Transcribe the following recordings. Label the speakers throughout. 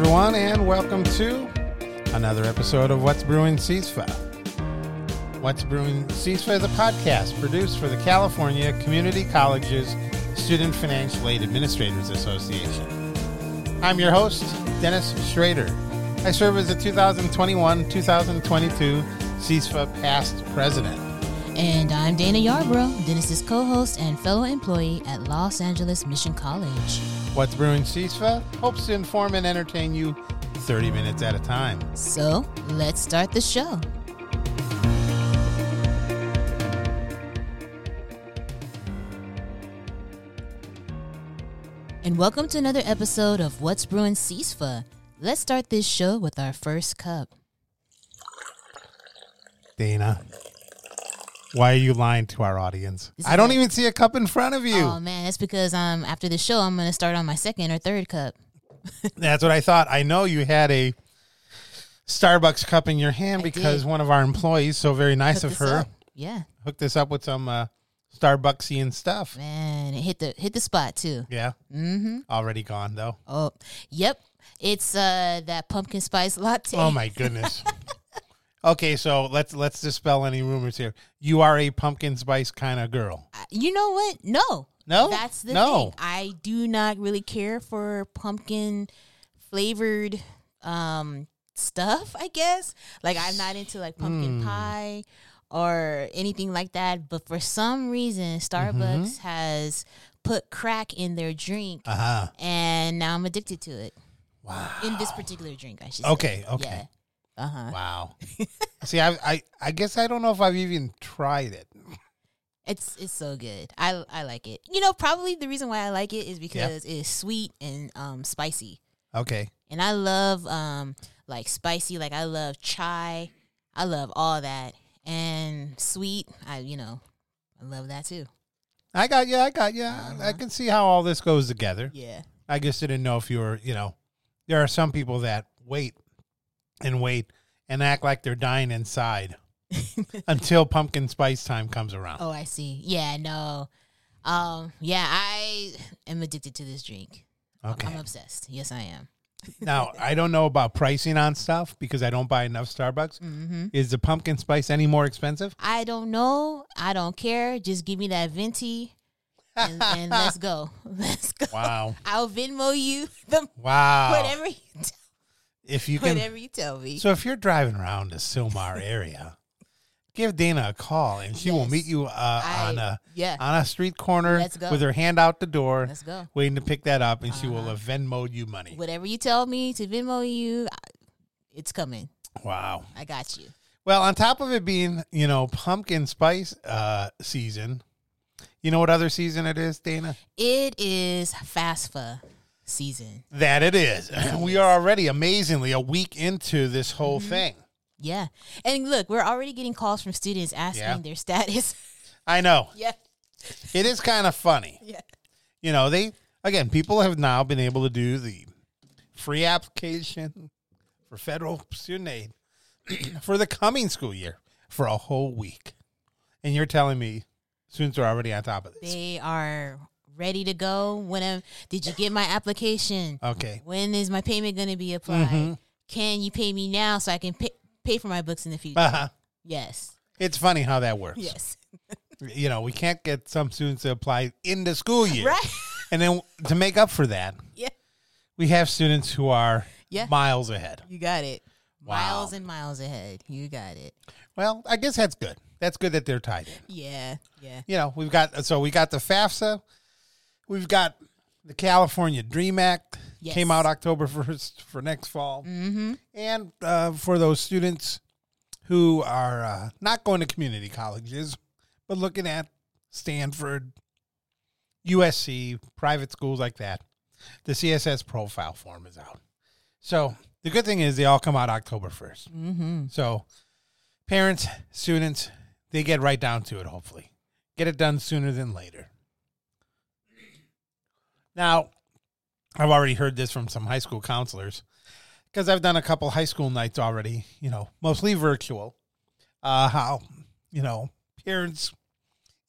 Speaker 1: Everyone, and welcome to another episode of What's Brewing CISFA. What's Brewing CISFA is a podcast produced for the California Community Colleges Student Financial Aid Administrators Association. I'm your host, Dennis Schrader. I serve as the 2021 2022 CISFA past president.
Speaker 2: And I'm Dana Yarbrough, Dennis's co host and fellow employee at Los Angeles Mission College.
Speaker 1: What's Brewing CISFA hopes to inform and entertain you 30 minutes at a time.
Speaker 2: So let's start the show. And welcome to another episode of What's Brewing CISFA. Let's start this show with our first cup.
Speaker 1: Dana, why are you lying to our audience? I don't even see a cup in front of you.
Speaker 2: Oh man, that's because um after the show I'm gonna start on my second or third cup.
Speaker 1: That's what I thought. I know you had a Starbucks cup in your hand
Speaker 2: I
Speaker 1: because
Speaker 2: did.
Speaker 1: one of our employees, so very nice
Speaker 2: Hook
Speaker 1: of her,
Speaker 2: up. Yeah.
Speaker 1: hooked us up with some uh, Starbucksian stuff.
Speaker 2: Man, it hit the hit the spot too.
Speaker 1: Yeah,
Speaker 2: Mm-hmm.
Speaker 1: already gone though.
Speaker 2: Oh, yep. It's uh that pumpkin spice latte.
Speaker 1: Oh my goodness. okay, so let's let's dispel any rumors here. You are a pumpkin spice kind of girl.
Speaker 2: I- You know what? No.
Speaker 1: No,
Speaker 2: That's the
Speaker 1: no.
Speaker 2: thing. I do not really care for pumpkin flavored um stuff, I guess. Like I'm not into like pumpkin
Speaker 1: Hmm.
Speaker 2: pie or anything like that, but for some reason Starbucks
Speaker 1: Mm-hmm.
Speaker 2: has put crack in their drink
Speaker 1: Uh huh.
Speaker 2: and now I'm addicted to it.
Speaker 1: Wow.
Speaker 2: In this particular drink, I should say.
Speaker 1: Okay. Okay.
Speaker 2: Yeah. Uh-huh.
Speaker 1: Wow. See, I, I I guess I don't know if I've even tried it.
Speaker 2: It's it's so good. I I like it. You know, probably the reason why I like it is because it's sweet and um spicy.
Speaker 1: Okay.
Speaker 2: And I love um like spicy, like I love chai. I love all that. And sweet, I you know, I love that too.
Speaker 1: I got you. I got you. I
Speaker 2: Uh-huh.
Speaker 1: can see how all this goes together.
Speaker 2: Yeah.
Speaker 1: I just didn't know if you were, you know, there are some people that wait and wait and act like they're dying inside until pumpkin spice time comes around.
Speaker 2: Oh, I see. Yeah, no. Um yeah, I am addicted to this drink. I'm-
Speaker 1: okay.
Speaker 2: I'm obsessed. Yes, I am.
Speaker 1: now, I don't know about pricing on stuff because I don't buy enough Starbucks.
Speaker 2: Mhm.
Speaker 1: Is the pumpkin spice any more expensive?
Speaker 2: I don't know. I don't care. Just give me that venti and, and let's go. Let's go.
Speaker 1: Wow.
Speaker 2: I'll Venmo you the
Speaker 1: Wow.
Speaker 2: whatever you
Speaker 1: If you can.
Speaker 2: whatever you tell me.
Speaker 1: So if you're driving around the Sylmar area, give Dana a call and she will meet you uh,
Speaker 2: I-
Speaker 1: on a
Speaker 2: yeah.
Speaker 1: on a street corner
Speaker 2: Let's go.
Speaker 1: with her hand out the door,
Speaker 2: Let's go.
Speaker 1: waiting to pick that up, and she will
Speaker 2: Uh-huh.
Speaker 1: have Venmoed you money.
Speaker 2: Whatever you tell me to Venmo you, it's coming.
Speaker 1: Wow.
Speaker 2: I got you.
Speaker 1: Well, on top of it being, you know, pumpkin spice uh, season, you know what other season it is, Dana?
Speaker 2: It is FAFSA season.
Speaker 1: That it is. we are already amazingly a week into this whole
Speaker 2: Mm-hmm.
Speaker 1: thing.
Speaker 2: Yeah. And look, we're already getting calls from students asking
Speaker 1: Yeah.
Speaker 2: their status.
Speaker 1: I know.
Speaker 2: yeah.
Speaker 1: It is kind of funny.
Speaker 2: Yeah.
Speaker 1: You know, they, again, people have now been able to do the free application for federal student aid for the coming school year for a whole week. And you're telling me students are already on top of this.
Speaker 2: They are ready to go. When am- did you get my application?
Speaker 1: Okay.
Speaker 2: When is my payment going to be applied?
Speaker 1: Mhm.
Speaker 2: Can you pay me now so I can pay, pay for my books in the future?
Speaker 1: Uh-huh.
Speaker 2: yes.
Speaker 1: It's funny how that works.
Speaker 2: Yes.
Speaker 1: You know, we can't get some students to apply in the school year.
Speaker 2: Right.
Speaker 1: And then to make up for that,
Speaker 2: yeah.
Speaker 1: we have students who are
Speaker 2: Yeah.
Speaker 1: miles ahead.
Speaker 2: You got it.
Speaker 1: Wow.
Speaker 2: Miles and miles ahead. You got it.
Speaker 1: Well, I guess that's good. That's good that they're tied in.
Speaker 2: Yeah. Yeah.
Speaker 1: You know, we've got so we got the FAFSA, we've got the California Dream Act
Speaker 2: Yes.
Speaker 1: came out October first for next fall,
Speaker 2: Mm-hmm.
Speaker 1: and uh, for those students who are uh, not going to community colleges but looking at Stanford, USC, private schools like that, the CSS profile form is out. So the good thing is they all come out October first.
Speaker 2: Mm-hmm.
Speaker 1: So, parents, students, they get right down to it, hopefully. Get it done sooner than later. Now, I've already heard this from some high school counselors because I've done a couple high school nights already, you know, mostly virtual. Uh, how, you know, parents,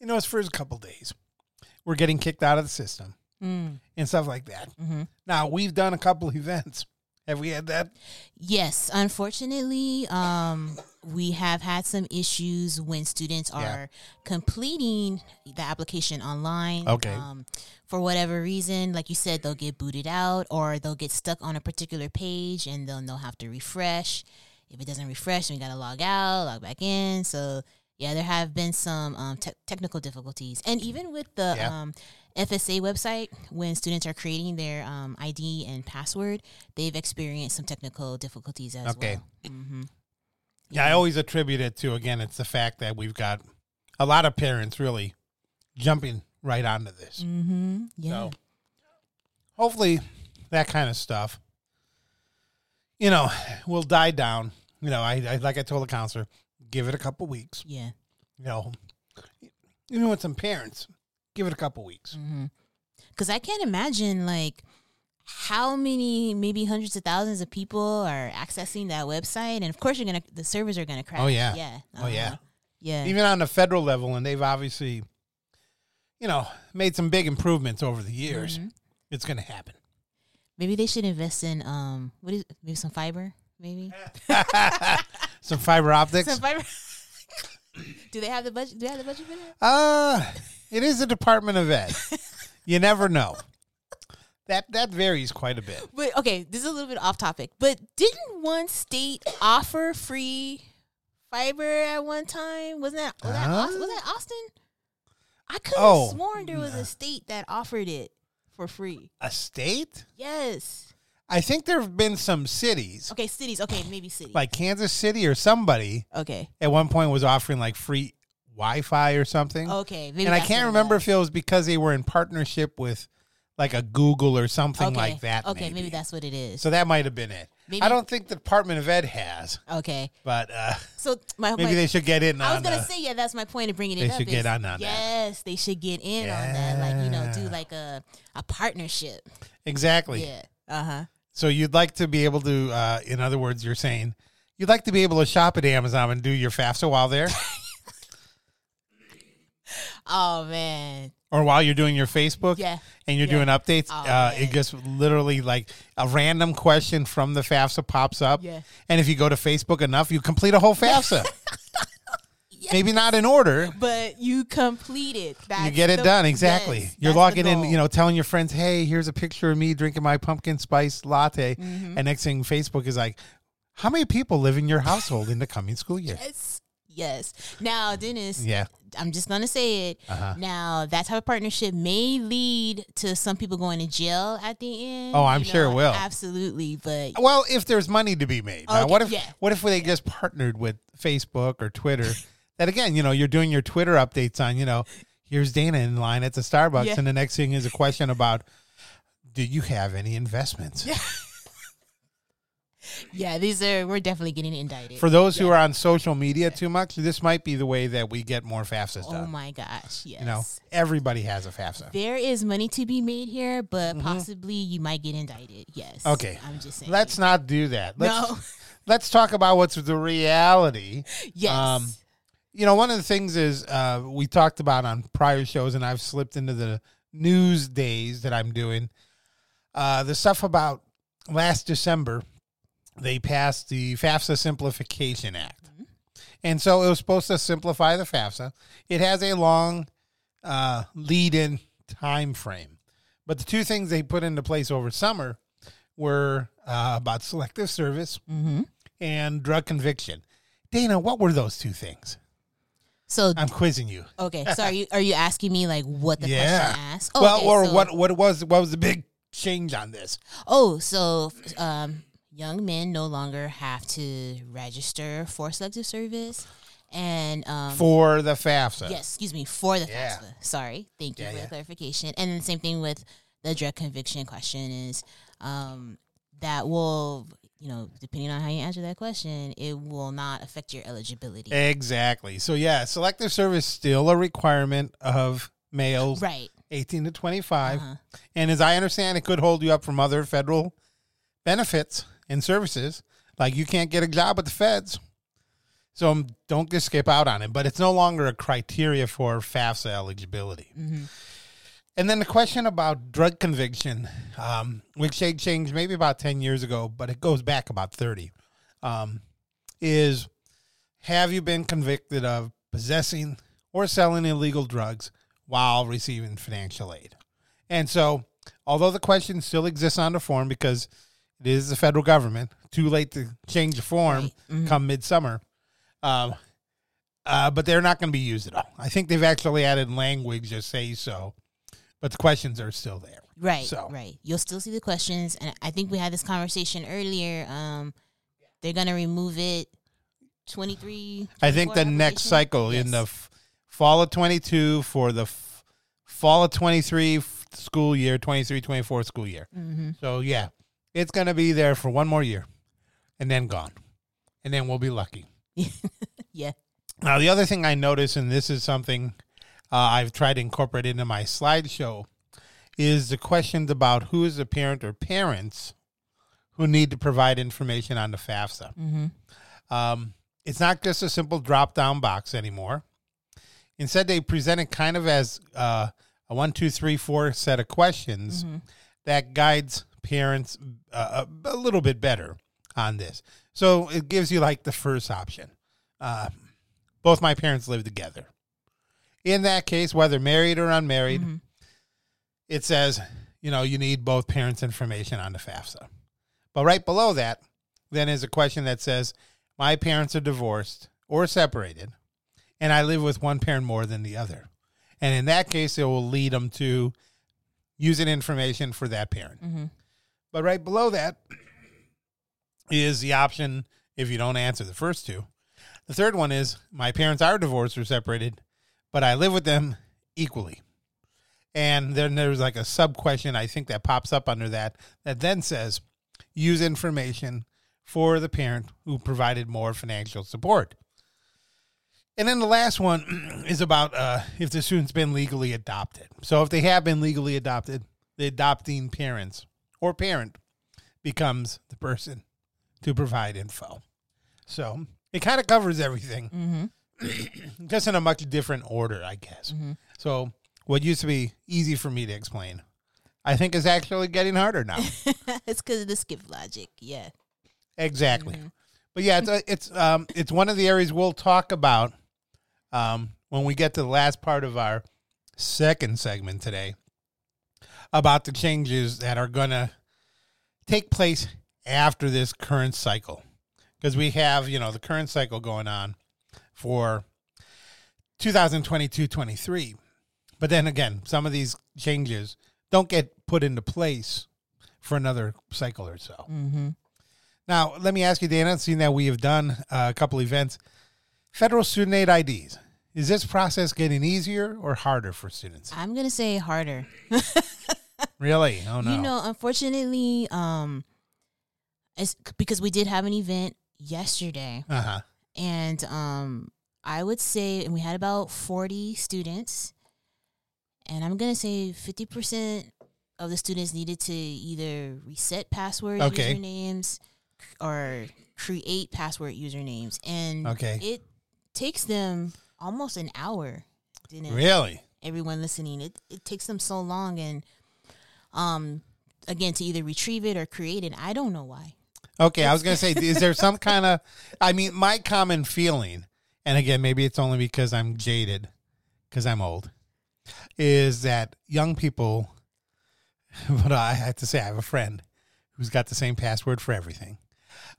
Speaker 1: you know, it's for a couple days. We're getting kicked out of the system
Speaker 2: Mm.
Speaker 1: and stuff like that.
Speaker 2: Mm-hmm.
Speaker 1: Now, we've done a couple events Have we had that?
Speaker 2: Yes, unfortunately, um, we have had some issues when students are
Speaker 1: Yeah.
Speaker 2: completing the application online.
Speaker 1: Okay.
Speaker 2: Um, for whatever reason, like you said, they'll get booted out or they'll get stuck on a particular page and they'll they'll have to refresh. If it doesn't refresh, then we got to log out, log back in. So yeah, there have been some um, te- technical difficulties, and even with the
Speaker 1: Yeah.
Speaker 2: um, FSA website, when students are creating their um, ID and password, they've experienced some technical difficulties as
Speaker 1: Okay.
Speaker 2: well. hmm
Speaker 1: Yeah, I always attribute it to again, it's the fact that we've got a lot of parents really jumping right onto this.
Speaker 2: Mm-hmm. Yeah.
Speaker 1: So hopefully that kind of stuff, you know, will die down. You know, I, I like I told the counselor, give it a couple weeks.
Speaker 2: Yeah.
Speaker 1: You know, even with some parents, give it a couple weeks.
Speaker 2: Because I can't imagine like how many, maybe hundreds of thousands of people are accessing that website, and of course you're gonna, the servers are gonna crash.
Speaker 1: Oh, yeah.
Speaker 2: Yeah.
Speaker 1: Oh, yeah.
Speaker 2: Uh-huh. Yeah.
Speaker 1: Even on the federal level, and they've obviously, you know, made some big improvements over the years.
Speaker 2: Mhm.
Speaker 1: It's going to happen.
Speaker 2: Maybe they should invest in um, what is maybe some fiber, maybe
Speaker 1: some fiber optics.
Speaker 2: some fiber. do they have the budget? Do they have the budget for that?
Speaker 1: Uh, it is a Department of Ed. you never know. That that varies quite a bit.
Speaker 2: But okay, this is a little bit off topic. But didn't one state offer free fiber at one time? Wasn't that was that,
Speaker 1: Huh?
Speaker 2: Aus- was that Austin? I could have
Speaker 1: Oh.
Speaker 2: sworn there was a state that offered it for free.
Speaker 1: A state?
Speaker 2: Yes.
Speaker 1: I think there have been some cities,
Speaker 2: Okay, cities. Okay, maybe cities.
Speaker 1: like Kansas City or somebody,
Speaker 2: okay,
Speaker 1: at one point was offering like free Wi-Fi or something.
Speaker 2: okay. Maybe
Speaker 1: and I
Speaker 2: that's
Speaker 1: can't remember
Speaker 2: was.
Speaker 1: if it was because they were in partnership with like a Google or something
Speaker 2: okay.
Speaker 1: like that.
Speaker 2: Okay,
Speaker 1: maybe.
Speaker 2: maybe that's what it is.
Speaker 1: So that might have been it.
Speaker 2: Maybe-
Speaker 1: I don't think the Department of Ed has,
Speaker 2: okay,
Speaker 1: but uh,
Speaker 2: so my,
Speaker 1: maybe
Speaker 2: my
Speaker 1: they should get in
Speaker 2: I was
Speaker 1: on
Speaker 2: gonna
Speaker 1: the-
Speaker 2: say, yeah, that's my point of bringing it
Speaker 1: They
Speaker 2: up.
Speaker 1: should get
Speaker 2: is-
Speaker 1: on on that.
Speaker 2: Yes, they should get in on that. Like you know, do
Speaker 1: Yeah.
Speaker 2: like a a partnership.
Speaker 1: exactly.
Speaker 2: Yeah. Uh huh.
Speaker 1: So you'd like to be able to, uh, in other words, you're saying you'd like to be able to shop at Amazon and do your FAFSA while there,
Speaker 2: Oh man.
Speaker 1: or while you're doing your Facebook,
Speaker 2: Yeah.
Speaker 1: and you're
Speaker 2: Yeah.
Speaker 1: doing updates.
Speaker 2: Oh,
Speaker 1: uh, it just literally like a random question from the FAFSA pops up,
Speaker 2: Yeah.
Speaker 1: and if you go to Facebook enough, you complete a whole FAFSA. Maybe not in order.
Speaker 2: But you complete it. That's
Speaker 1: you get it
Speaker 2: the-
Speaker 1: done exactly.
Speaker 2: yes,
Speaker 1: You're logging in, you know, telling your friends, "Hey, here's a picture of me drinking my pumpkin spice latte,"
Speaker 2: Mm-hmm.
Speaker 1: and next thing, Facebook is like, "How many people live in your household in the coming school year?"
Speaker 2: Yes. Yes. Now, Dennis,
Speaker 1: Yeah,
Speaker 2: I'm just gonna say it.
Speaker 1: Uh-huh.
Speaker 2: Now, that type of partnership may lead to some people going to jail at the end.
Speaker 1: Oh, I'm
Speaker 2: you
Speaker 1: sure it will.
Speaker 2: Absolutely, but
Speaker 1: Well, if there's money to be made, Now, what if
Speaker 2: yeah.
Speaker 1: what if they just partnered with Facebook or Twitter? that again, you know, you're doing your Twitter updates on, you know, here's Dana in line at the Starbucks,
Speaker 2: Yeah.
Speaker 1: and the next thing is a question about, do you have any investments?
Speaker 2: yeah, yeah, these are we're definitely getting indicted.
Speaker 1: For those who are on social media too much, this might be the way that we get more FAFSAs
Speaker 2: oh
Speaker 1: done.
Speaker 2: my gosh, yes.
Speaker 1: You know, everybody has a FAFSA.
Speaker 2: there is money to be made here, but possibly you might get indicted. Yes.
Speaker 1: Mm-hmm. Okay.
Speaker 2: I'm just saying.
Speaker 1: Let's not do that. Let's,
Speaker 2: no.
Speaker 1: Let's talk about what's the reality.
Speaker 2: yes.
Speaker 1: Um, you know, one of the things is uh, we talked about on prior shows, and I've slipped into the news days that I'm doing. Uh, the stuff about last December, they passed the FAFSA Simplification Act. And so it was supposed to simplify the FAFSA. It has a long uh, lead in time frame. But the two things they put into place over summer were uh, about selective service
Speaker 2: mm-hmm.
Speaker 1: and drug conviction. Dana, what were those two things?
Speaker 2: So
Speaker 1: I'm quizzing you.
Speaker 2: okay, so are you are you asking me like what the
Speaker 1: Yeah.
Speaker 2: question asks?
Speaker 1: well,
Speaker 2: Okay,
Speaker 1: or
Speaker 2: so-
Speaker 1: what what was what was the big change on this?
Speaker 2: Oh, so um, young men no longer have to register for selective service, and um,
Speaker 1: For the FAFSA.
Speaker 2: yes, excuse me, for the
Speaker 1: Yeah.
Speaker 2: FAFSA. Sorry, thank you
Speaker 1: Yeah,
Speaker 2: for the clarification. And then the same thing with the drug conviction question is um, that will, you know, depending on how you answer that question, it will not affect your eligibility.
Speaker 1: Exactly. So yeah, selective service still a requirement of males
Speaker 2: right.
Speaker 1: 18 to 25.
Speaker 2: Uh-huh.
Speaker 1: And as I understand, it could hold you up from other federal benefits and services. Like you can't get a job with the feds. So don't just skip out on it. But it's no longer a criteria for FAFSA eligibility.
Speaker 2: Mhm.
Speaker 1: And then the question about drug conviction, um, which changed maybe about 10 years ago, but it goes back about 30, um, is have you been convicted of possessing or selling illegal drugs while receiving financial aid? And so, although the question still exists on the form because it is the federal government, too late to change the form
Speaker 2: Right. Mhm.
Speaker 1: come midsummer, um, uh, but they're not going to be used at all. I think they've actually added language to say so, but the questions are still there.
Speaker 2: Right,
Speaker 1: So-
Speaker 2: right. You'll still see the questions, and I think we had this conversation earlier. Um, they're gonna remove it. Twenty three.
Speaker 1: I think the next cycle in the f- fall of 22 for the f- fall of 23 f- school year, 23 24 school year.
Speaker 2: hmm
Speaker 1: So, yeah, it's going to be there for one more year and then gone. And then we'll be lucky.
Speaker 2: yeah.
Speaker 1: Now, the other thing I noticed, and this is something uh, I've tried to incorporate into my slideshow, is the questions about who is the parent or parents who need to provide information on the FAFSA.
Speaker 2: hmm
Speaker 1: Um, it's not just a simple drop down box anymore. Instead, they present it kind of as uh, a one, two, three, four set of questions
Speaker 2: hmm
Speaker 1: that guides parents uh, a, a little bit better on this. So it gives you like the first option. Uh, both my parents live together. In that case, whether married or unmarried,
Speaker 2: hmm
Speaker 1: it says, you know, you need both parents' information on the FAFSA. But right below that, then is a question that says, my parents are divorced or separated, and I live with one parent more than the other. And in that case, it will lead them to using information for that parent.
Speaker 2: hmm
Speaker 1: But right below that is the option if you don't answer the first two. The third one is my parents are divorced or separated, but I live with them equally. And then there's like a sub question I think that pops up under that that then says use information for the parent who provided more financial support. And then the last one is about uh, if the student's been legally adopted. So if they have been legally adopted, the adopting parents or parent becomes the person to provide info. So it kind of covers everything,
Speaker 2: hmm
Speaker 1: just in a much different order, I guess.
Speaker 2: Mhm.
Speaker 1: So what used to be easy for me to explain, I think is actually getting harder now.
Speaker 2: it's because of the skip logic. Yeah.
Speaker 1: exactly.
Speaker 2: Mhm.
Speaker 1: But yeah, it's a, it's um it's one of the areas we'll talk about um when we get to the last part of our second segment today about the changes that are going to take place after this current cycle because we have you know the current cycle going on for 2022-23 but then again some of these changes don't get put into place for another cycle or so
Speaker 2: hmm
Speaker 1: now, let me ask you, Dana, seeing that we have done uh, a couple events, federal student aid IDs, is this process getting easier or harder for students?
Speaker 2: I'm gonna say harder.
Speaker 1: Really? Oh, no.
Speaker 2: You know, unfortunately, um, it's because we did have an event yesterday,
Speaker 1: uh huh.
Speaker 2: And um, I would say, and we had about forty students, and I'm gonna say fifty percent of the students needed to either reset password
Speaker 1: Okay.
Speaker 2: usernames or create password usernames, and
Speaker 1: Okay.
Speaker 2: it takes them almost an hour. Didn't it?
Speaker 1: Really?
Speaker 2: everyone listening. It it takes them so long and um again to either retrieve it or create it. I don't know why.
Speaker 1: Okay, I was to say, is there some kind of, I mean, my common feeling, and again, maybe it's only because I'm jaded, because I'm old, is that young people, but I have to say, I have a friend who's got the same password for everything.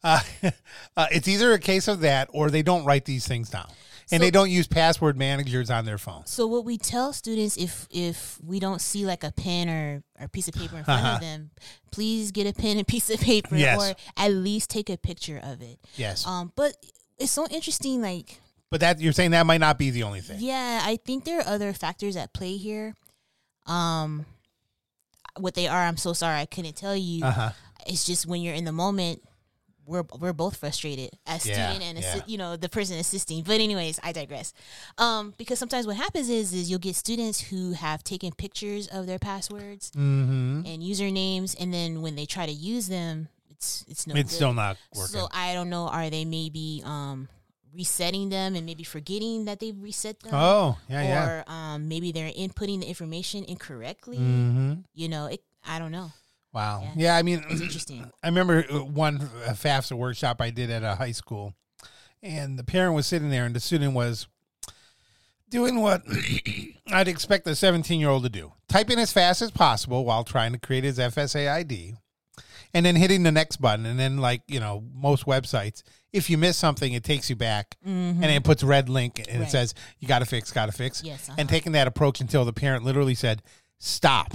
Speaker 1: Uh, uh, it's either a case of that or they don't write these things down. And
Speaker 2: So-
Speaker 1: they don't use password managers on their phones.
Speaker 2: So what we tell students if if we don't see like a pen or or piece of paper in front
Speaker 1: Uh-huh.
Speaker 2: of them, please get a pen and piece of paper
Speaker 1: Yes.
Speaker 2: or at least take a picture of it.
Speaker 1: Yes.
Speaker 2: Um but it's so interesting like
Speaker 1: but that you're saying that might not be the only thing.
Speaker 2: Yeah, I think there are other factors at play here. Um, what they are, I'm so sorry, I couldn't tell you.
Speaker 1: Uh huh.
Speaker 2: It's just when you're in the moment, we're we're both frustrated as
Speaker 1: Yeah,
Speaker 2: student and assi-
Speaker 1: yeah.
Speaker 2: you know the person assisting. But anyways, I digress. Um, because sometimes what happens is is you'll get students who have taken pictures of their passwords
Speaker 1: Mm-hmm.
Speaker 2: and usernames, and then when they try to use them, it's it's no
Speaker 1: It's
Speaker 2: good.
Speaker 1: still not working.
Speaker 2: So I don't know. Are they maybe um resetting them and maybe forgetting that they've reset them.
Speaker 1: Oh, yeah, yeah.
Speaker 2: or um, maybe they're inputting the information incorrectly.
Speaker 1: Mm-hmm.
Speaker 2: You know, it. I don't know.
Speaker 1: Wow.
Speaker 2: Yeah.
Speaker 1: Yeah, I mean,
Speaker 2: It's interesting.
Speaker 1: I remember uh, one uh, FAFSA workshop I did at a high school, and the parent was sitting there, and the student was doing what I'd expect a 17 year old to do typing as fast as possible while trying to create his FSA ID, and then hitting the next button. And then, like, you know, most websites, if you miss something, it takes you back and it puts red link and it says, you got to fix, got to fix.
Speaker 2: Yes,
Speaker 1: And
Speaker 2: uh-huh.
Speaker 1: taking that approach until the parent literally said, stop.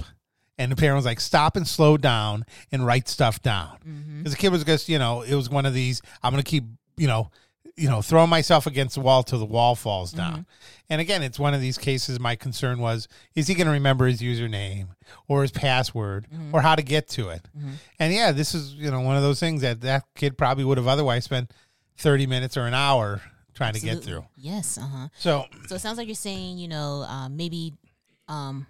Speaker 1: And the parent was like, stop and slow down and write stuff down.
Speaker 2: Mm-hmm.
Speaker 1: Because the kid was just, you know, it was one of these, I'm going to keep, you know, you know, throwing myself against the wall till the wall falls down.
Speaker 2: Mm-hmm.
Speaker 1: And again, it's one of these cases. My concern was, is he going to remember his username or his password
Speaker 2: Mm-hmm.
Speaker 1: or how to get to it? And yeah, this is, you know, one of those things that that kid probably would have otherwise spent 30 minutes or an hour trying to get through.
Speaker 2: Yes. Uh huh.
Speaker 1: So,
Speaker 2: So it sounds like you're saying, you know, um, maybe, um,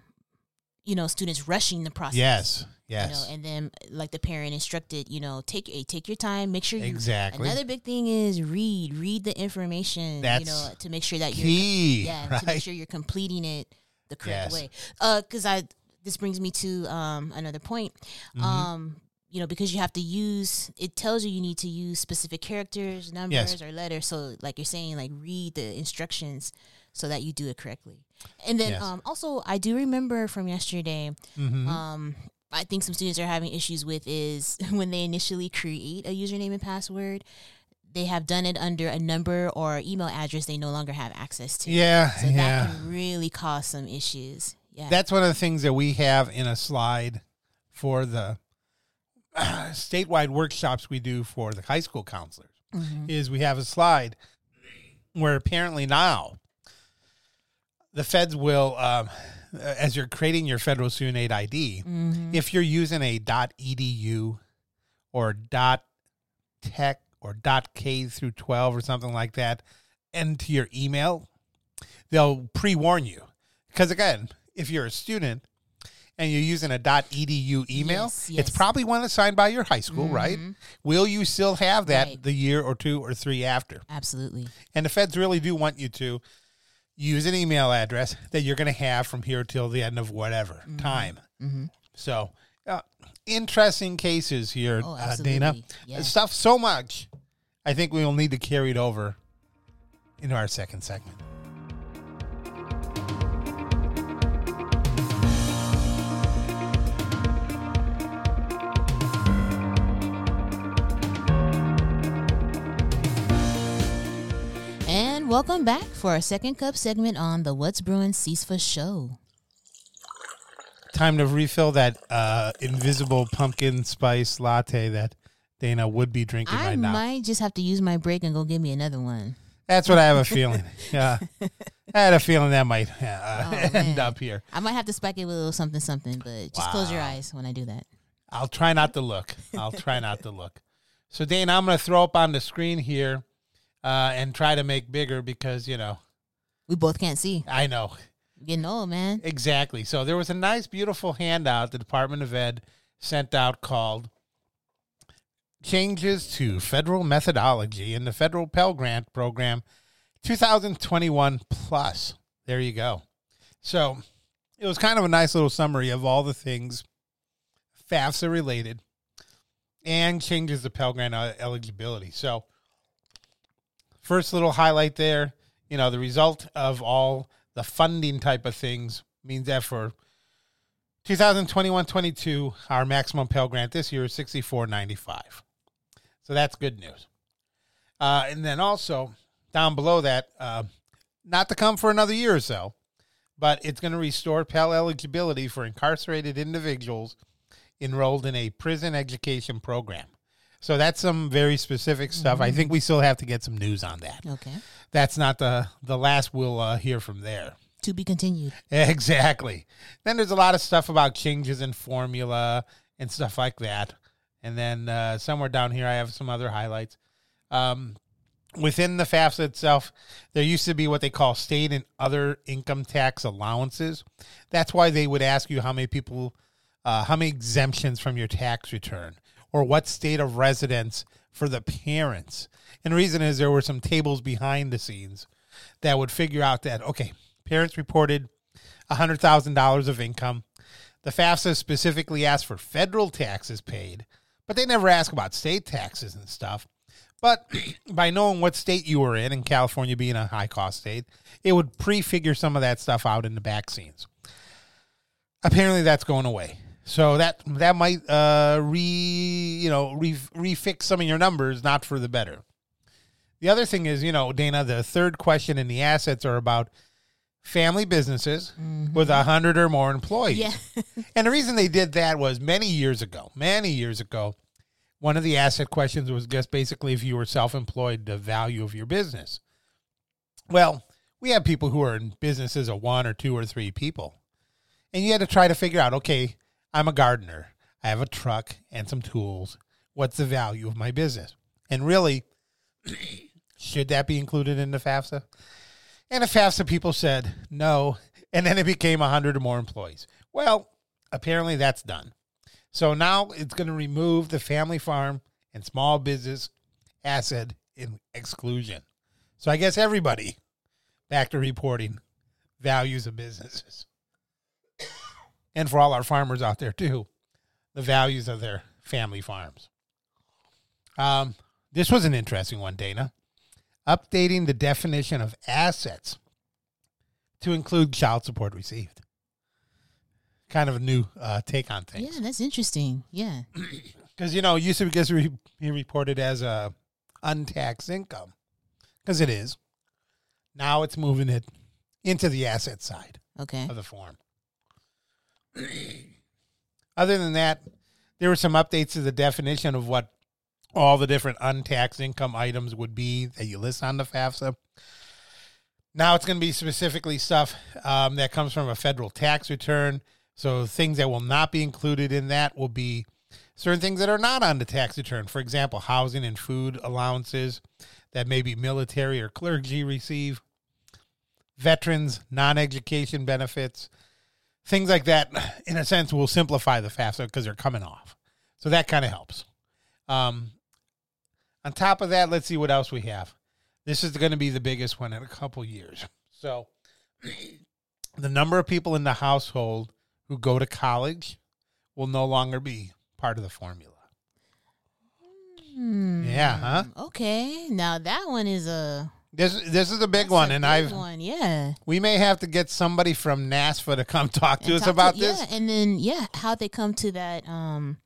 Speaker 2: you know, students rushing the process.
Speaker 1: yes,
Speaker 2: You
Speaker 1: yes.
Speaker 2: know, and then like the parent instructed, you know, take a take your time, make sure you
Speaker 1: Exactly.
Speaker 2: Another big thing is read, read the information, you
Speaker 1: That's
Speaker 2: know, to make sure that you're
Speaker 1: Key,
Speaker 2: yeah, to make sure you're completing it the correct
Speaker 1: Yes.
Speaker 2: way. Uh, because I this brings me to um another point.
Speaker 1: Mm-hmm.
Speaker 2: Um, you know, because you have to use it tells you you need to use specific characters, numbers,
Speaker 1: Yes.
Speaker 2: or letters. So, like you're saying, like read the instructions so that you do it correctly. And then
Speaker 1: Yes.
Speaker 2: um, also, I do remember from yesterday.
Speaker 1: Mhm.
Speaker 2: Um, I think some students are having issues with is when they initially create a username and password. They have done it under a number or email address they no longer have access to.
Speaker 1: yeah,
Speaker 2: So
Speaker 1: yeah.
Speaker 2: that can really cause some issues. Yeah.
Speaker 1: That's one of the things that we have in a slide for the statewide workshops we do for the high school counselors.
Speaker 2: Mhm.
Speaker 1: Is we have a slide where apparently now the feds will, um, as you're creating your federal student aid ID,
Speaker 2: Mhm.
Speaker 1: if you're using a .edu or .tech or .k through 12 or something like that into your email, they'll pre-warn you. Because again, if you're a student and you're using a .edu email,
Speaker 2: Yes, yes.
Speaker 1: it's probably one that's signed by your high school, right? Will you still have that
Speaker 2: Right.
Speaker 1: the year or two or three after?
Speaker 2: Absolutely.
Speaker 1: And the feds really do want you to use an email address that you're going to have from here till the end of whatever
Speaker 2: Mm-hmm.
Speaker 1: time. So, uh, interesting cases here,
Speaker 2: Oh,
Speaker 1: uh, Dana.
Speaker 2: Yeah.
Speaker 1: Stuff so much. I think we will need to carry it over into our second segment.
Speaker 2: Welcome back for our second cup segment on the What's Brewing CISFA show.
Speaker 1: Time to refill that uh, invisible pumpkin spice latte that Dana would be drinking
Speaker 2: I
Speaker 1: right now.
Speaker 2: I might just have to use my break and go get me another one.
Speaker 1: That's what I have a feeling. Yeah, I had a feeling that might uh,
Speaker 2: Oh,
Speaker 1: end
Speaker 2: man.
Speaker 1: up here.
Speaker 2: I might have to spike it with a little something, something, but just close your eyes when I do that.
Speaker 1: I'll try not to look. I'll try not to look. So, Dana, I'm going to throw up on the screen here uh, and try to make bigger because, you know,
Speaker 2: We both can't see.
Speaker 1: I know
Speaker 2: getting old, man.
Speaker 1: exactly. So, there was a nice, beautiful handout the Department of Ed sent out called Changes to Federal Methodology in the Federal Pell Grant Program 2021 Plus. There you go. So, it was kind of a nice little summary of all the things FAFSA related and changes the Pell Grant eligibility. So, first little highlight there, you know, the result of all the funding type of things means that for 2021-22, our maximum Pell Grant this year is 64.95. So that's good news. Uh, and then also down below that, uh, not to come for another year or so, but it's going to restore Pell eligibility for incarcerated individuals enrolled in a prison education program. So that's some very specific stuff. I think we still have to get some news on that.
Speaker 2: Okay.
Speaker 1: That's not the the last we'll uh, hear from there.
Speaker 2: To be continued.
Speaker 1: Exactly. Then there's a lot of stuff about changes in formula and stuff like that. And then uh, somewhere down here, I have some other highlights. Um, within the FAFSA itself, there used to be what they call state and other income tax allowances. That's why they would ask you how many people, uh, how many exemptions from your tax return, or what state of residence for the parents. And the reason is there were some tables behind the scenes that would figure out that, okay, parents reported $100,000 of income. The FAFSA specifically asked for federal taxes paid, but they never ask about state taxes and stuff. But by knowing what state you were in, and California being a high cost state, it would prefigure some of that stuff out in the back scenes. Apparently, that's going away. So that that might uh, re you know re, refix some of your numbers, not for the better. The other thing is, you know, Dana, the third question in the assets are about family businesses
Speaker 2: Mm-hmm.
Speaker 1: with a hundred or more employees.
Speaker 2: Yeah.
Speaker 1: And the reason they did that was many years ago, many years ago, one of the asset questions was just basically if you were self employed, the value of your business. Well, we have people who are in businesses of one or two or three people. And you had to try to figure out okay, I'm a gardener, I have a truck and some tools. What's the value of my business? And really, should that be included in the FAFSA? And the FAFSA people said no. And then it became 100 or more employees. Well, apparently that's done. So now it's going to remove the family farm and small business asset in exclusion. So I guess everybody back to reporting values of businesses. And for all our farmers out there too, the values of their family farms. Um, this was an interesting one, Dana. Updating the definition of assets to include child support received. Kind of a new uh, take on things.
Speaker 2: Yeah, that's interesting. Yeah.
Speaker 1: Because you know, it used to re- be reported as a untaxed income, because it is. Now it's moving it into the asset side
Speaker 2: Okay.
Speaker 1: of the form. Other than that, there were some updates to the definition of what all the different untaxed income items would be that you list on the FAFSA. Now it's going to be specifically stuff um, that comes from a federal tax return. So things that will not be included in that will be certain things that are not on the tax return. For example, housing and food allowances that maybe military or clergy receive, veterans, non-education benefits, things like that. In a sense, will simplify the FAFSA because they're coming off. So that kind of helps. Um, on top of that, let's see what else we have. This is going to be the biggest one in a couple years. So, the number of people in the household who go to college will no longer be part of the formula.
Speaker 2: Hmm.
Speaker 1: Yeah, huh?
Speaker 2: Okay. Now that one is a
Speaker 1: This this is a big
Speaker 2: that's
Speaker 1: one,
Speaker 2: a
Speaker 1: and
Speaker 2: big
Speaker 1: I've
Speaker 2: one. Yeah.
Speaker 1: we may have to get somebody from NASFAA to come talk to
Speaker 2: And
Speaker 1: us
Speaker 2: talk
Speaker 1: about
Speaker 2: to-
Speaker 1: this.
Speaker 2: Yeah, and then yeah, how they come to that um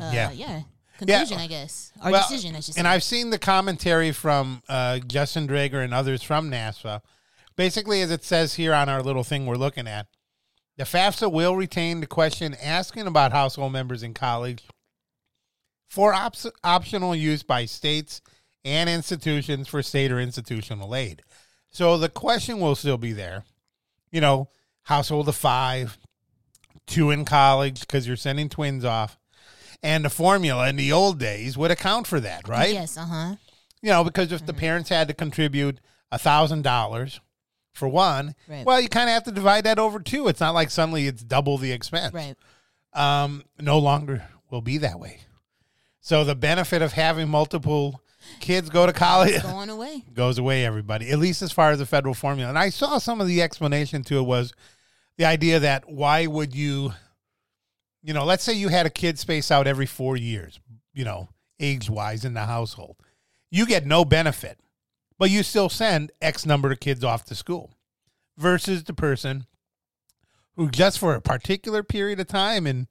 Speaker 2: uh,
Speaker 1: Yeah.
Speaker 2: yeah. conclusion, I guess. Or
Speaker 1: Well,
Speaker 2: decision, I should say.
Speaker 1: And I've seen the commentary from uh, Justin Draeger and others from NASFAA. Basically, as it says here on our little thing we're looking at, the FAFSA will retain the question asking about household members in college for op- optional use by states and institutions for state or institutional aid. So the question will still be there. You know, household of five, two in college because you're sending twins off. And the formula in the old days would account for that, right?
Speaker 2: Yes, uh huh.
Speaker 1: You know, because if the parents had to contribute a thousand dollars for one,
Speaker 2: Right.
Speaker 1: well, you kind of have to divide that over two. It's not like suddenly it's double the expense.
Speaker 2: Right.
Speaker 1: Um, no longer will be that way. So the benefit of having multiple kids go to college
Speaker 2: Going away.
Speaker 1: goes away. Everybody, at least as far as the federal formula. And I saw some of the explanation to it was the idea that why would you, you know, let's say you had a kid space out every four years, you know, age wise in the household, you get no benefit, but you still send X number of kids off to school versus the person who just for a particular period of time and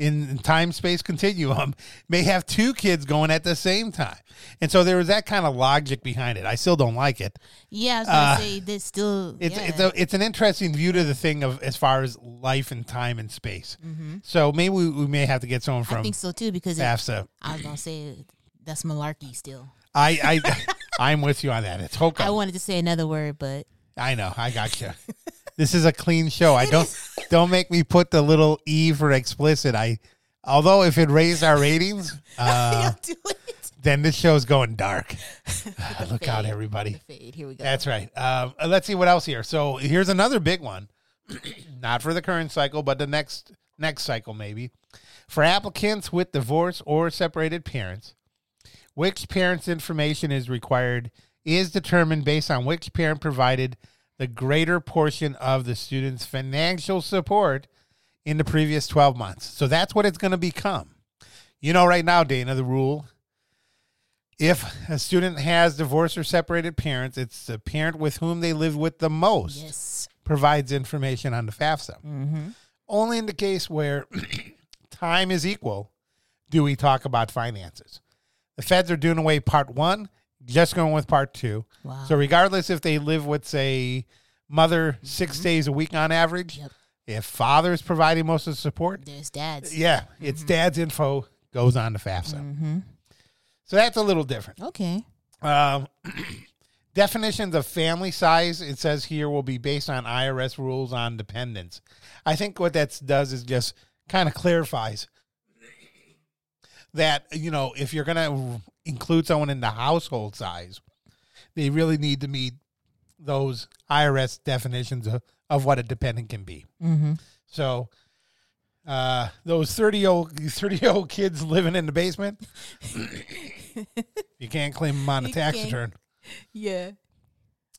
Speaker 1: in time space continuum may have two kids going at the same time. And so there was that kind of logic behind it. I still don't like it.
Speaker 2: Yeah, I was gonna
Speaker 1: Uh,
Speaker 2: say this still.
Speaker 1: It's
Speaker 2: yeah.
Speaker 1: it's a, it's an interesting view to the thing of as far as life and time and space.
Speaker 2: hmm
Speaker 1: So maybe we, we may have to get someone from I
Speaker 2: think so too because it, I was gonna say that's malarkey still.
Speaker 1: I I I'm with you on that. It's hokum.
Speaker 2: I wanted to say another word, but
Speaker 1: I know. I got you. this is a clean show. I don't don't make me put the little e for explicit. I although if it raised our ratings, uh,
Speaker 2: do it.
Speaker 1: then this show's going dark. Look out, everybody.
Speaker 2: Fade. Here we go.
Speaker 1: That's right. Um, uh, let's see what else here. So here's another big one, not for the current cycle, but the next next cycle maybe. For applicants with divorce or separated parents, which parent's information is required is determined based on which parent provided the greater portion of the student's financial support in the previous 12 months. So that's what it's going to become. You know, right now, Dana, the rule if a student has divorced or separated parents, it's the parent with whom they live with the most
Speaker 2: Yes.
Speaker 1: provides information on the FAFSA.
Speaker 2: Mm-hmm.
Speaker 1: Only in the case where time is equal do we talk about finances. The feds are doing away part one, just going with part two.
Speaker 2: Wow.
Speaker 1: So regardless if they live with say mother 6 days a week on average,
Speaker 2: Yep.
Speaker 1: if father is providing most of the support,
Speaker 2: There's dads.
Speaker 1: yeah, it's dad's info goes on to FAFSA.
Speaker 2: Mm-hmm.
Speaker 1: So that's a little different.
Speaker 2: Okay.
Speaker 1: Um, definitions of family size, it says here, will be based on IRS rules on dependents. I think what that does is just kind of clarifies that, you know, if you're going to include someone in the household size, they really need to meet those IRS definitions of, of what a dependent can be.
Speaker 2: Mm-hmm.
Speaker 1: So, uh, those 30 year old 30 year old kids living in the basement, you can't claim them on a
Speaker 2: You
Speaker 1: tax
Speaker 2: can't.
Speaker 1: return.
Speaker 2: Yeah.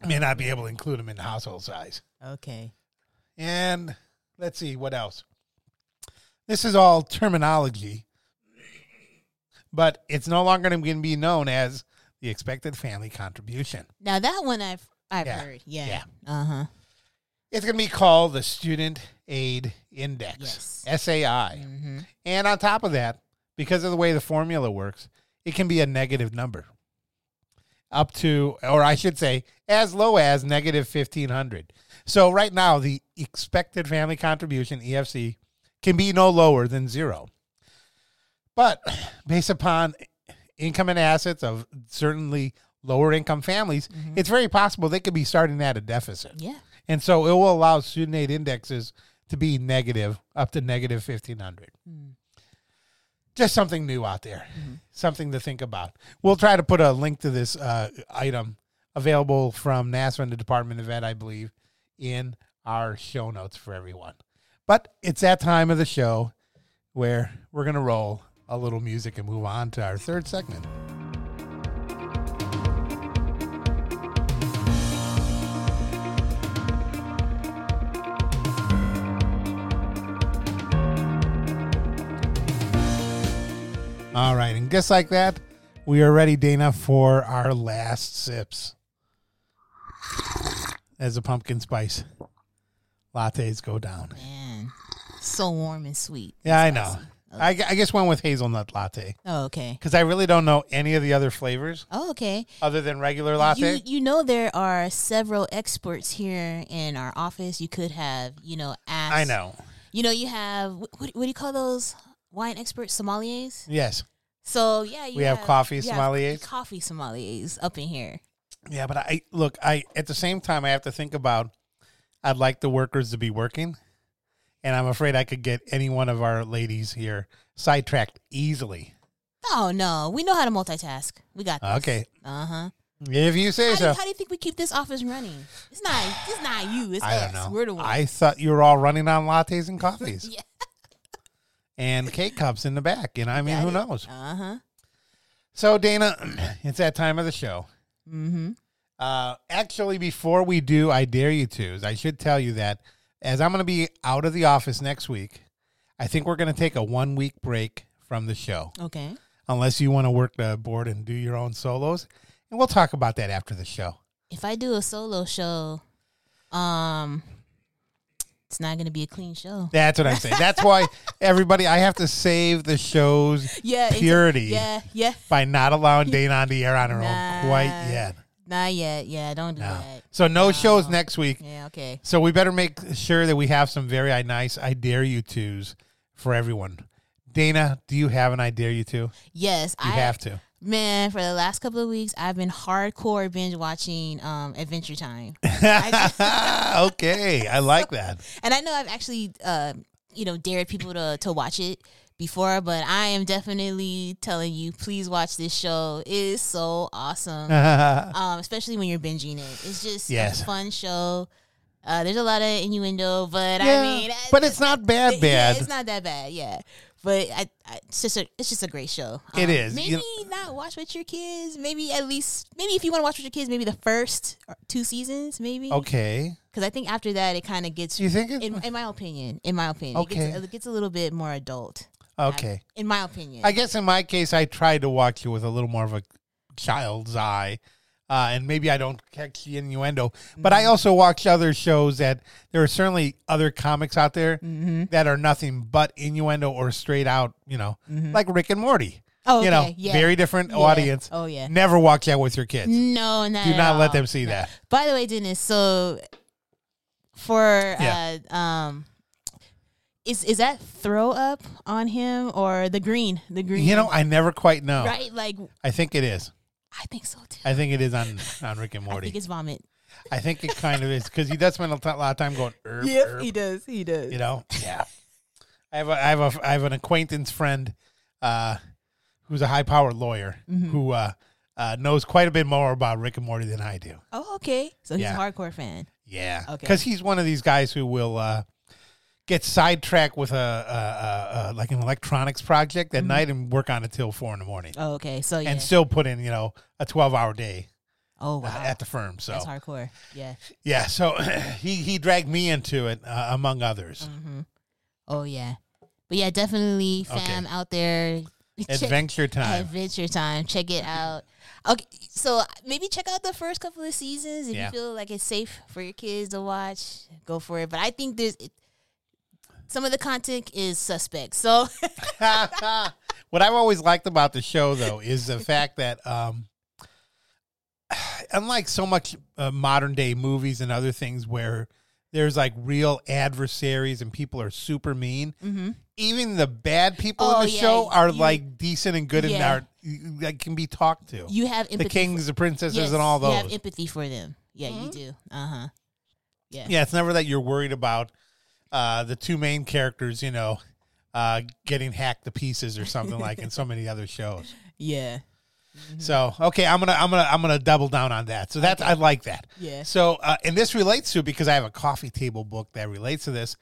Speaker 1: May not be able to include them in the household size.
Speaker 2: Okay.
Speaker 1: And let's see what else. This is all terminology, but it's no longer going to be known as the expected family contribution.
Speaker 2: Now that one I've I've
Speaker 1: Yeah.
Speaker 2: heard. Yeah.
Speaker 1: Yeah.
Speaker 2: Uh huh.
Speaker 1: It's going to be called the Student Aid Index,
Speaker 2: Yes.
Speaker 1: SAI.
Speaker 2: Mm-hmm.
Speaker 1: And on top of that, because of the way the formula works, it can be a negative number. Up to, or I should say, as low as negative 1500. So right now, the expected family contribution, EFC, can be no lower than zero. But based upon income and assets of certainly lower income families, it's very possible they could be starting at a deficit.
Speaker 2: Yeah.
Speaker 1: And so it will allow student aid indexes to be negative up to negative 1500.
Speaker 2: Mm.
Speaker 1: Just something new out there, something to think about. We'll try to put a link to this uh, item available from NASFAA and the Department of Ed, I believe, in our show notes for everyone. But it's that time of the show where we're going to roll a little music and move on to our third segment. All right, and just like that, we are ready, Dana, for our last sips. As the pumpkin spice lattes go down.
Speaker 2: Man, so warm and sweet.
Speaker 1: Yeah, I know.
Speaker 2: awesome.
Speaker 1: I, I just went with hazelnut latte
Speaker 2: Oh, okay.
Speaker 1: because I really don't know any of the other flavors
Speaker 2: Oh, okay.
Speaker 1: other than regular latte.
Speaker 2: You you know there are several experts here in our office. You could have you know asked.
Speaker 1: I know.
Speaker 2: You know you have what, what do you call those wine experts sommeliers?
Speaker 1: Yes.
Speaker 2: So yeah, you
Speaker 1: We have coffee
Speaker 2: you have
Speaker 1: sommeliers?
Speaker 2: coffee sommeliers up in here.
Speaker 1: Yeah, but I look, I at the same time I have to think about I'd like the workers to be working. And I'm afraid I could get any one of our ladies here sidetracked easily.
Speaker 2: Oh no, we know how to multitask. We got this.
Speaker 1: Okay.
Speaker 2: Uh huh.
Speaker 1: If you say
Speaker 2: How,
Speaker 1: so.
Speaker 2: you- how do you think we keep this office running? It's not. It's not you. It's
Speaker 1: I
Speaker 2: us.
Speaker 1: don't know.
Speaker 2: We're the ones.
Speaker 1: I thought you were all running on lattes and coffees
Speaker 2: yeah.
Speaker 1: and cake cups in the back. And I mean, who knows?
Speaker 2: Uh huh.
Speaker 1: So, Dana, it's that time of the show.
Speaker 2: Mm-hmm.
Speaker 1: Uh, actually, before we do, I dare you to. I should tell you that as I'm going to be out of the office next week, I think we're going to take a one week break from the show,
Speaker 2: Okay.
Speaker 1: unless you want to work the board and do your own solos. And we'll talk about that after the show.
Speaker 2: If I do a solo show, um, it's not going to be a clean show.
Speaker 1: That's what I'm saying. That's why everybody, I have to save the show's
Speaker 2: Yeah.
Speaker 1: purity
Speaker 2: Yeah. Yeah.
Speaker 1: by not allowing Dana on the air on her own quite yet.
Speaker 2: Not yet. Yeah. Don't do
Speaker 1: No.
Speaker 2: that.
Speaker 1: So no shows next week.
Speaker 2: Yeah. Okay.
Speaker 1: So we better make sure that we have some very nice I dare you twos for everyone. Dana, do you have an I dare you to? You
Speaker 2: Yes. I
Speaker 1: have to.
Speaker 2: Man, for the last couple of weeks, I've been hardcore binge watching um, Adventure Time.
Speaker 1: okay, I like that.
Speaker 2: and I know I've actually, uh, you know, dared people to to watch it before, but I am definitely telling you, please watch this show. It is so awesome, um, especially when you're binging it. It's just
Speaker 1: Yes.
Speaker 2: a fun show. Uh, there's a lot of innuendo, but
Speaker 1: Yeah,
Speaker 2: I mean,
Speaker 1: but it's not bad,
Speaker 2: yeah,
Speaker 1: bad.
Speaker 2: it's not that bad. Yeah, but I, I, it's just a it's just a great show.
Speaker 1: It
Speaker 2: Um,
Speaker 1: is.
Speaker 2: Maybe
Speaker 1: You-
Speaker 2: not watch with your kids. Maybe at least maybe if you want to watch with your kids, maybe the first two seasons, maybe.
Speaker 1: Okay.
Speaker 2: Because I think after that, it kind of gets.
Speaker 1: You think?
Speaker 2: In, in my opinion, in my opinion, it,
Speaker 1: Okay.
Speaker 2: gets, it gets a little bit more adult.
Speaker 1: Okay.
Speaker 2: In my opinion,
Speaker 1: I guess in my case, I tried to watch it with a little more of a child's eye. Uh, and maybe I don't catch the innuendo, but
Speaker 2: Mm-hmm.
Speaker 1: I also watch other shows that there are certainly other comics out there
Speaker 2: Mm-hmm.
Speaker 1: that are nothing but innuendo or straight out, you know, like Rick and Morty.
Speaker 2: Oh,
Speaker 1: you know,
Speaker 2: okay, yeah.
Speaker 1: very different
Speaker 2: Yeah.
Speaker 1: audience.
Speaker 2: Oh yeah.
Speaker 1: Never watch that with your kids.
Speaker 2: No, not
Speaker 1: Do
Speaker 2: at
Speaker 1: not let
Speaker 2: all.
Speaker 1: them see that.
Speaker 2: By the way, Dennis, so for
Speaker 1: Yeah.
Speaker 2: uh um is is that throw up on him or the green? The green
Speaker 1: You know, I never quite know.
Speaker 2: right? Like
Speaker 1: I think it is.
Speaker 2: I think so too.
Speaker 1: I think it is on on Rick and
Speaker 2: I
Speaker 1: Morty.
Speaker 2: think it's vomit.
Speaker 1: I think it kind of is because he does spend a lot of time going. Erp, erp, he
Speaker 2: does. He does.
Speaker 1: you know. Yeah. I have a I have a I have an acquaintance friend, uh, who's a high powered lawyer
Speaker 2: Mm-hmm.
Speaker 1: who uh, uh, knows quite a bit more about Rick and Morty than I do.
Speaker 2: Oh, okay. So he's
Speaker 1: Yeah.
Speaker 2: a hardcore fan.
Speaker 1: Yeah.
Speaker 2: Okay.
Speaker 1: Because he's one of these guys who will uh, get sidetracked with a, a, a, a like an electronics project at night and work on it till four in the morning,
Speaker 2: Oh, okay. So Mm-hmm. yeah.
Speaker 1: and still put in you know a twelve hour day
Speaker 2: oh wow.
Speaker 1: at the firm. So
Speaker 2: That's hardcore. Yeah.
Speaker 1: yeah, so he he dragged me into it uh, among others.
Speaker 2: Mm-hmm. Oh yeah. But yeah, definitely
Speaker 1: Okay.
Speaker 2: fam out there. check-
Speaker 1: Adventure time.
Speaker 2: Adventure Time. Check it out. Okay, so maybe check out the first couple of seasons if
Speaker 1: Yeah.
Speaker 2: you feel like it's safe for your kids to watch. Go for it. But I think there's it, some of the content is suspect. So
Speaker 1: what I've always liked about the show, though, is the fact that, um, unlike so much uh, modern day movies and other things where there's like real adversaries and people are super mean, even the bad people
Speaker 2: Oh,
Speaker 1: in the
Speaker 2: yeah,
Speaker 1: show are
Speaker 2: you-
Speaker 1: like decent and good
Speaker 2: Yeah.
Speaker 1: and are that can be talked to.
Speaker 2: you have
Speaker 1: the
Speaker 2: empathy.
Speaker 1: kings, the princesses,
Speaker 2: yes,
Speaker 1: and all those.
Speaker 2: You have empathy for them. Yeah, you do. Uh huh. Yeah.
Speaker 1: Yeah, it's never that you're worried about uh, the two main characters, you know, uh, getting hacked to pieces or something like in so many other shows.
Speaker 2: Yeah.
Speaker 1: So okay, I'm gonna I'm gonna I'm gonna double down on that. So that's I like that.
Speaker 2: Yeah.
Speaker 1: So uh, and this relates to because I have a coffee table book that relates to this.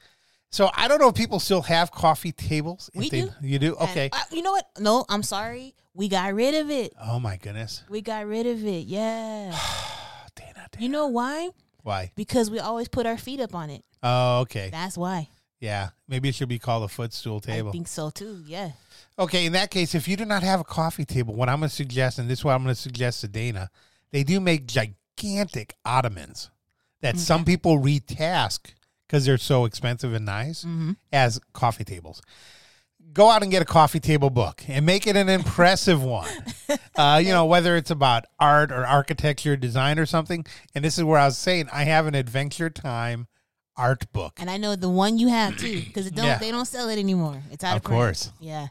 Speaker 1: So I don't know if people still have coffee tables.
Speaker 2: We
Speaker 1: they,
Speaker 2: do.
Speaker 1: You do?
Speaker 2: And,
Speaker 1: Okay.
Speaker 2: uh, you know what? No, I'm sorry. We got rid of it.
Speaker 1: oh my goodness,
Speaker 2: We got rid of it. Yeah.
Speaker 1: Dana, Dana.
Speaker 2: you know why?
Speaker 1: Why?
Speaker 2: Because we always put our feet up on it.
Speaker 1: Oh, okay.
Speaker 2: That's why.
Speaker 1: Yeah, maybe it should be called a footstool table.
Speaker 2: I think so too. Yeah.
Speaker 1: Okay, in that case, if you do not have a coffee table, what I'm going to suggest, and this is what I'm going to suggest to Dana, they do make gigantic ottomans that mm-hmm. some people retask because they're so expensive and nice mm-hmm. as coffee tables. Go out and get a coffee table book and make it an impressive one. Uh, you know, whether it's about art or architecture, design, or something. And this is where I was saying I have an Adventure Time art book.
Speaker 2: And I know the one you have too, because don't
Speaker 1: Yeah.
Speaker 2: they don't sell it anymore. It's out of,
Speaker 1: Of course.
Speaker 2: Yeah.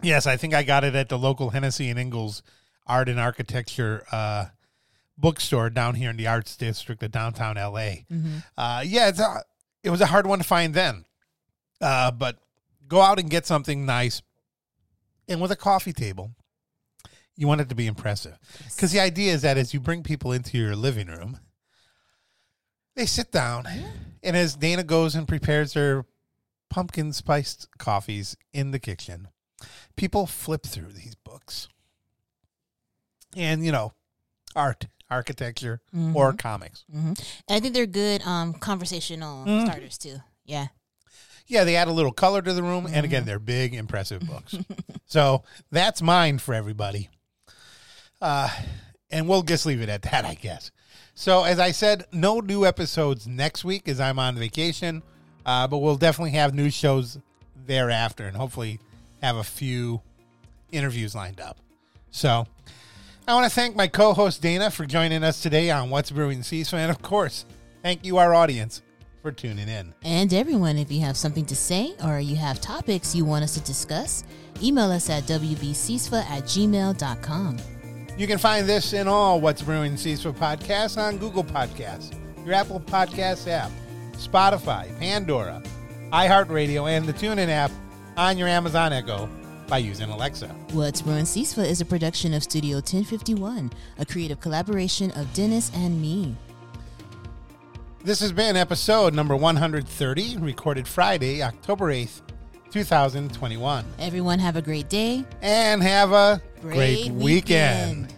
Speaker 1: Yes, I think I got it at the local Hennessey and Ingalls Art and Architecture uh, bookstore down here in the Arts District of downtown LA. Uh, yeah, it's a, it was a hard one to find then, uh, but go out and get something nice, and with a coffee table, you want it to be impressive. Because the idea is that as you bring people into your living room, they sit down, and as Dana goes and prepares her pumpkin spiced coffees in the kitchen, people flip through these books. And, you know, art, architecture, or comics.
Speaker 2: hmm And I think they're good um conversational
Speaker 1: Mm-hmm.
Speaker 2: starters too. Yeah.
Speaker 1: Yeah, they add a little color to the room. And again, they're big, impressive books. so that's mine for everybody. Uh, and we'll just leave it at that, I guess. So, as I said, no new episodes next week as I'm on vacation, uh, but we'll definitely have new shows thereafter and hopefully have a few interviews lined up. So, I want to thank my co host Dana for joining us today on What's Brewing CISA. And of course, thank you, our audience, for tuning in.
Speaker 2: And everyone, if you have something to say or you have topics you want us to discuss, email us at wbcsfa at gmail.com.
Speaker 1: You can find this and all What's Brewing CISA podcasts on Google Podcasts, your Apple Podcasts app, Spotify, Pandora, iHeartRadio, and the TuneIn app on your Amazon Echo by using Alexa.
Speaker 2: What's Brewing CISFA is a production of Studio 1051, a creative collaboration of Dennis and me.
Speaker 1: This has been episode number 130, recorded Friday, October 8th, 2021.
Speaker 2: Everyone have a great day.
Speaker 1: And have a
Speaker 2: Great,
Speaker 1: great weekend.